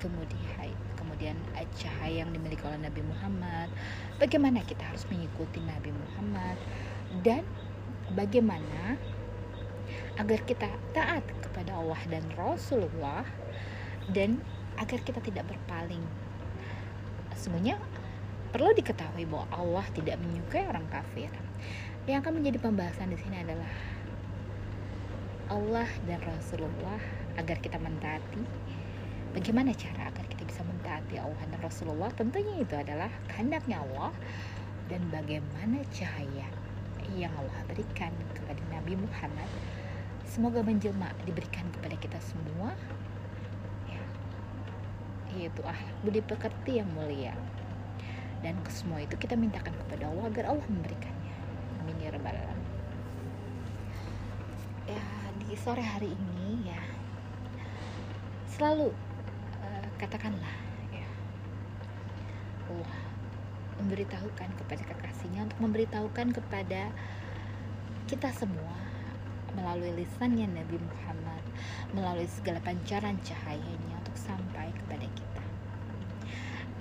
Kemudian kemudian cahaya yang dimiliki oleh Nabi Muhammad. Bagaimana kita harus mengikuti Nabi Muhammad? Dan bagaimana agar kita taat kepada Allah dan Rasulullah dan agar kita tidak berpaling? Sebenarnya perlu diketahui bahwa Allah tidak menyukai orang kafir. Yang akan menjadi pembahasan di sini adalah Allah dan Rasulullah agar kita mentaati bagaimana cara agar kita bisa mentaati Allah dan Rasulullah? Tentunya itu adalah kehendaknya Allah dan bagaimana cahaya yang Allah berikan kepada Nabi Muhammad. Semoga menjelma diberikan kepada kita semua ya. Yaitu ah budi pekerti yang mulia. Dan ke semua itu kita mintakan kepada Allah agar Allah memberikannya. Amin ya rabbal ya di sore hari ini ya selalu katakanlah Allah memberitahukan kepada kekasihnya untuk memberitahukan kepada kita semua melalui lisannya Nabi Muhammad melalui segala pancaran cahayanya untuk sampai kepada kita.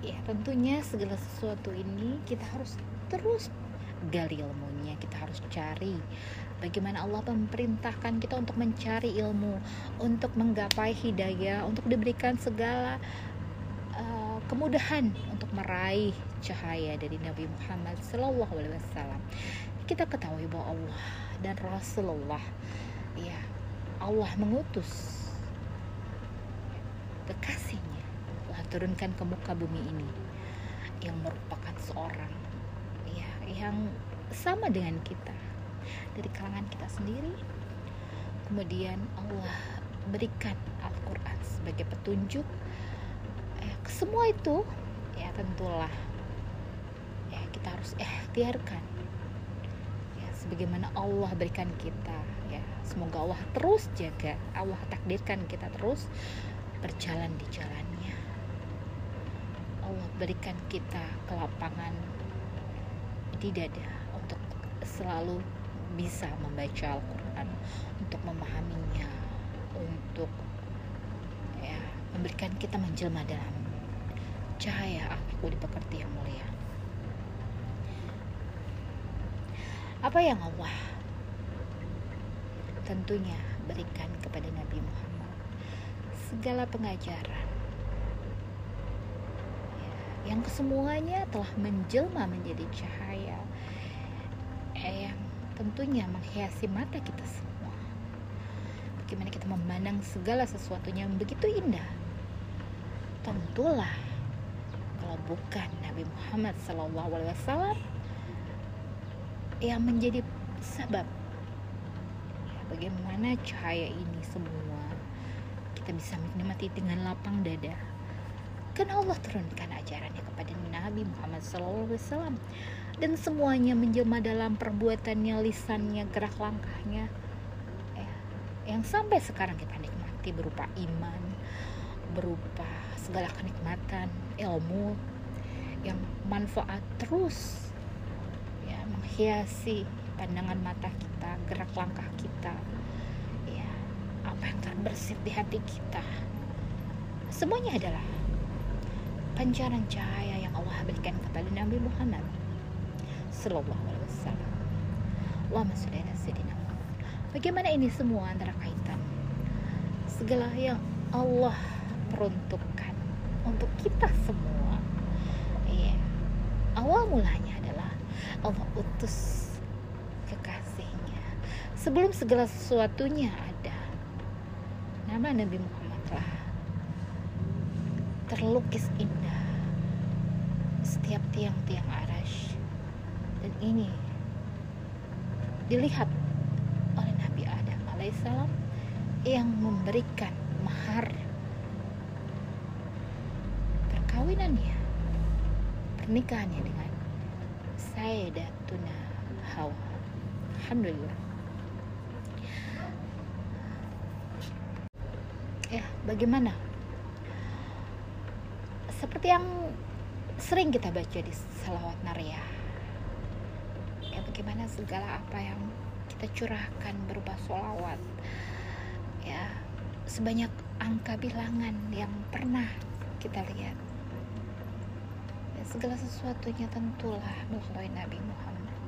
Ya tentunya segala sesuatu ini kita harus terus gali ilmunya kita harus cari bagaimana Allah memerintahkan kita untuk mencari ilmu untuk menggapai hidayah untuk diberikan segala uh, kemudahan untuk meraih cahaya dari Nabi Muhammad Sallallahu Alaihi Wasallam. Kita ketahui bahwa Allah dan Rasulullah, ya Allah mengutus kekasihnya, Allah turunkan ke muka bumi ini yang merupakan seorang yang sama dengan kita. Dari kalangan kita sendiri. Kemudian Allah berikan Al-Quran sebagai petunjuk. Eh, semua itu ya tentulah ya kita harus ikhtiarkan. Ya sebagaimana Allah berikan kita ya. Semoga Allah terus jaga Allah takdirkan kita terus berjalan di jalannya. Allah berikan kita kelapangan di dada untuk selalu bisa membaca Al-Quran untuk memahaminya untuk ya memberikan kita menjelma dalam cahaya aku di pekerti yang mulia. Apa yang Allah tentunya berikan kepada Nabi Muhammad segala pengajaran yang kesemuanya telah menjelma menjadi cahaya eh, yang tentunya menghiasi mata kita semua. Bagaimana kita memandang segala sesuatunya yang begitu indah. Tentulah kalau bukan Nabi Muhammad SAW yang menjadi sebab ya, bagaimana cahaya ini semua kita bisa menikmati dengan lapang dada kan Allah turunkan ajarannya kepada Nabi Muhammad SAW dan semuanya menjelma dalam perbuatannya, lisannya, gerak langkahnya ya, yang sampai sekarang kita nikmati berupa iman, berupa segala kenikmatan, ilmu yang manfaat terus ya menghiasi pandangan mata kita, gerak langkah kita, ya apa yang terbersit di hati kita. Semuanya adalah pancaran cahaya yang Allah berikan kepada Nabi Muhammad Sallallahu Alaihi Wasallam. Sholli ala sayyidina Bagaimana ini semua antara kaitan segala yang Allah peruntukkan untuk kita semua. Iya. Awal mulanya adalah Allah utus kekasihnya. Sebelum segala sesuatunya ada. Nama Nabi Muhammad terlukis indah setiap tiang-tiang arash. Dan ini dilihat oleh Nabi Adam alaihissalam yang memberikan mahar perkawinannya pernikahannya dengan Sayyidatuna Hawa. Alhamdulillah. Ya bagaimana seperti yang sering kita baca di salawat nariyah ya bagaimana segala apa yang kita curahkan berupa solawat ya sebanyak angka bilangan yang pernah kita lihat. Ya, segala sesuatunya tentulah melalui Nabi Muhammad.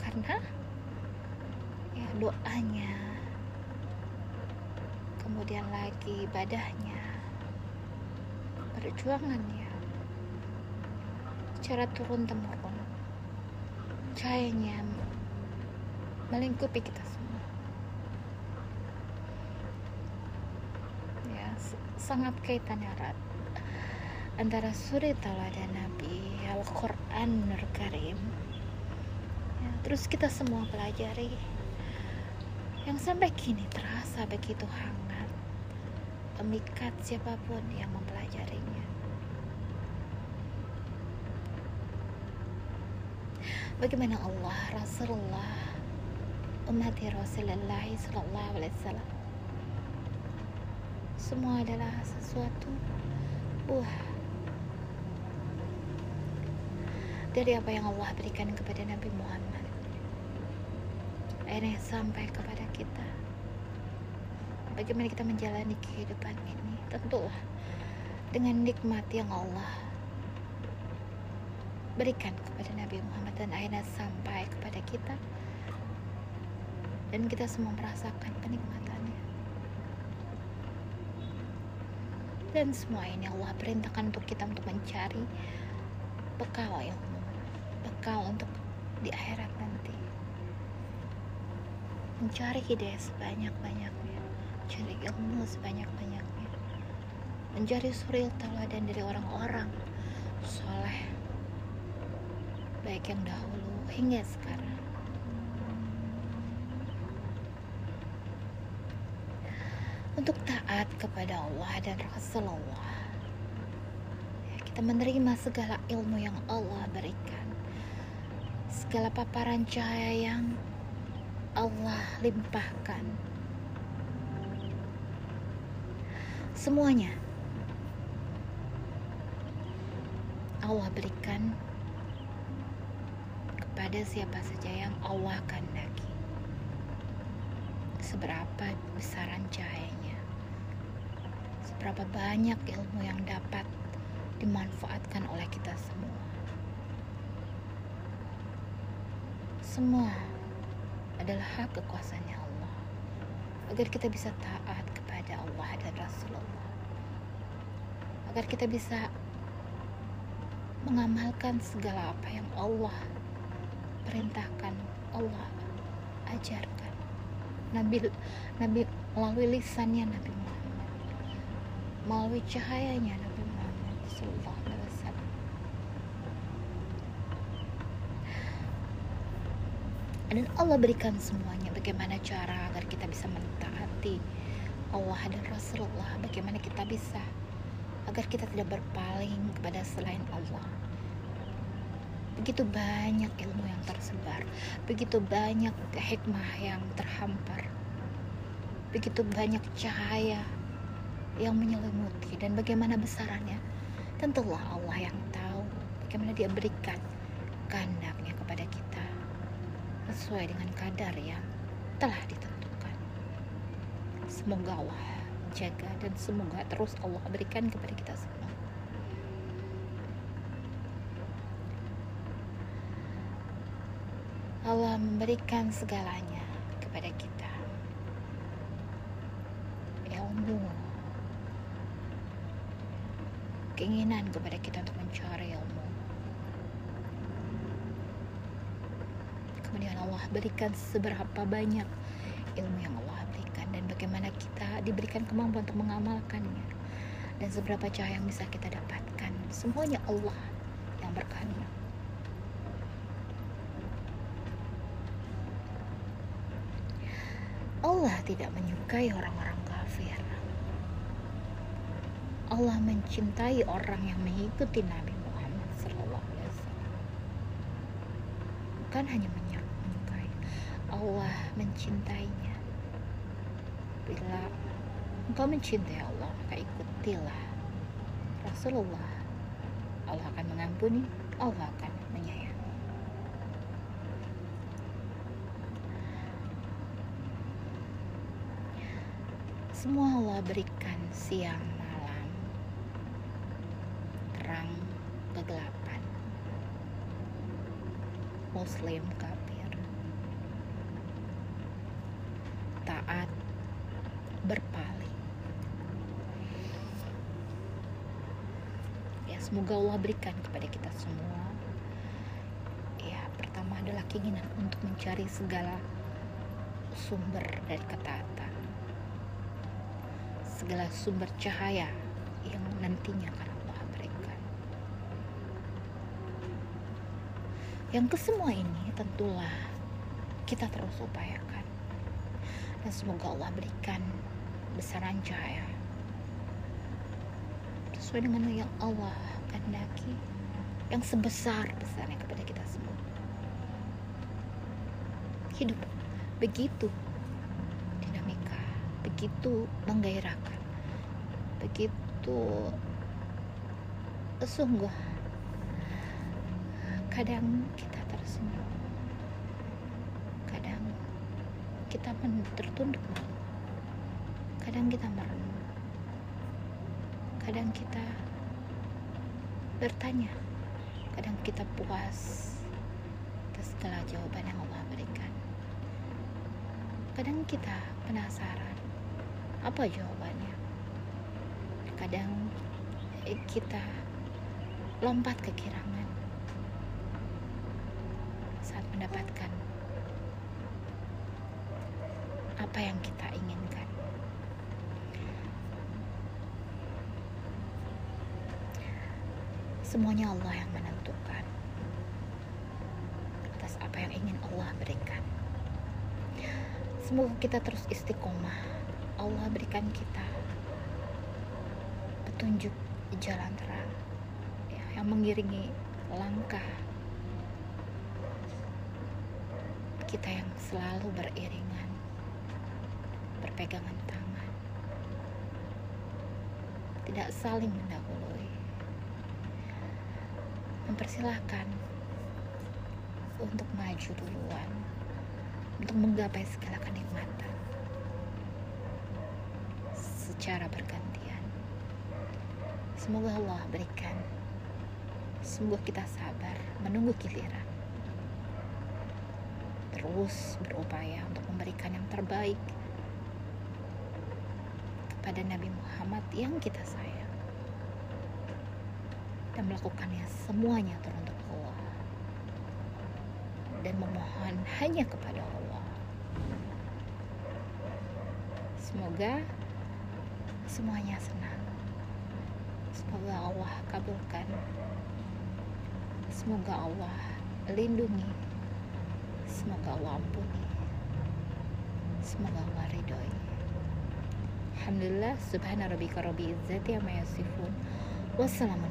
Karena ya doanya kemudian lagi ibadahnya perjuangannya cara turun temurun. Cahayanya melingkupi kita semua. Ya sangat kaitan erat antara suri tauladan Nabi Al-Quran Nur Karim. Ya, terus kita semua pelajari. Yang sampai kini terasa begitu hangat memikat siapa pun yang mempelajarinya. Bagaimana Allah Rasulullah umat Rasulullah Sallallahu Alaihi Wasallam? Semua adalah sesuatu buah. Dari apa yang Allah berikan kepada Nabi Muhammad. Akhirnya sampai kepada kita bagaimana kita menjalani kehidupan ini. Tentulah dengan nikmat yang Allah berikan kepada Nabi Muhammad dan akhirnya sampai kepada kita. Dan kita semua merasakan kenikmatannya. Dan semua ini Allah perintahkan untuk kita untuk mencari bekal ilmu bekal untuk di akhirat nanti. Mencari hidayah sebanyak-banyaknya mencari ilmu sebanyak-banyaknya. Mencari suril teladan dari orang-orang. Soleh. Baik yang dahulu hingga sekarang. Untuk taat kepada Allah dan Rasulullah. Ya, kita menerima segala ilmu yang Allah berikan. Segala paparan cahaya yang Allah limpahkan semuanya. Allah berikan kepada siapa saja yang Allah kehendaki. Seberapa besaran cahayanya. Seberapa banyak ilmu yang dapat dimanfaatkan oleh kita semua. Semua adalah hak kekuasaannya Allah. Agar kita bisa taat Allah dan Rasulullah. Agar kita bisa mengamalkan segala apa yang Allah perintahkan Allah ajarkan. Nabi Nabi melalui lisannya Nabi Muhammad. Melalui cahayanya Nabi Muhammad Sallallahu Alaihi Wasallam. Dan Allah berikan semuanya. Bagaimana cara agar kita bisa mentaati Allah dan Rasulullah bagaimana kita bisa agar kita tidak berpaling kepada selain Allah. Begitu banyak ilmu yang tersebar begitu banyak hikmah yang terhampar begitu banyak cahaya yang menyelimuti dan bagaimana besarannya tentulah Allah yang tahu bagaimana dia berikan kehendaknya kepada kita sesuai dengan kadar yang telah ditentukan semoga Allah jaga dan semoga terus Allah berikan kepada kita semua. Allah memberikan segalanya kepada kita. Ilmu keinginan kepada kita untuk mencari ilmu kemudian Allah berikan seberapa banyak ilmu yang Allah bagaimana kita diberikan kemampuan untuk mengamalkannya dan seberapa cahaya yang bisa kita dapatkan semuanya Allah yang berkehendak Allah tidak menyukai orang-orang kafir Allah mencintai orang yang mengikuti Nabi Muhammad Wasallam. Bukan hanya menyukai, Allah mencintainya. Bila engkau mencintai Allah, maka ikutilah Rasulullah. Allah akan mengampuni, Allah akan menyayangi. Semua Allah berikan siang malam, terang kegelapan, muslim kafir, taat berpaling. Ya semoga Allah berikan kepada kita semua. Ya pertama adalah keinginan untuk mencari segala sumber dari ketaatan segala sumber cahaya yang nantinya akan Allah berikan. Yang kesemua ini tentulah kita terus upayakan. Dan semoga Allah berikan besaran cahaya sesuai dengan yang Allah kehendaki yang sebesar besarnya kepada kita semua. Hidup begitu begitu menggairahkan begitu sungguh kadang kita tersenyum kadang kita tertunduk kadang kita merenung kadang kita bertanya. Kadang kita puas atas segala jawaban yang Allah berikan. Kadang kita penasaran apa jawabannya? Kadang eh, kita lompat ke kirangan saat mendapatkan apa yang kita inginkan semuanya Allah yang menentukan atas apa yang ingin Allah berikan. Semoga kita terus istiqomah. Allah berikan kita petunjuk jalan terang ya, yang mengiringi langkah kita yang selalu beriringan berpegangan tangan tidak saling mendahului mempersilahkan untuk maju duluan untuk menggapai segala kenikmatan secara bergantian. Semoga Allah berikan. Semoga kita sabar menunggu giliran. Terus berupaya untuk memberikan yang terbaik kepada Nabi Muhammad yang kita sayang. Dan melakukannya semuanya teruntuk Allah. Dan memohon hanya kepada Allah. Semoga semuanya senang. Semoga Allah kabulkan. Semoga Allah lindungi. Semoga Allah ampuni. Semoga Allah ridhoi. Alhamdulillah subhana rabbika rabbi izzati amma yasifun. Wassalamun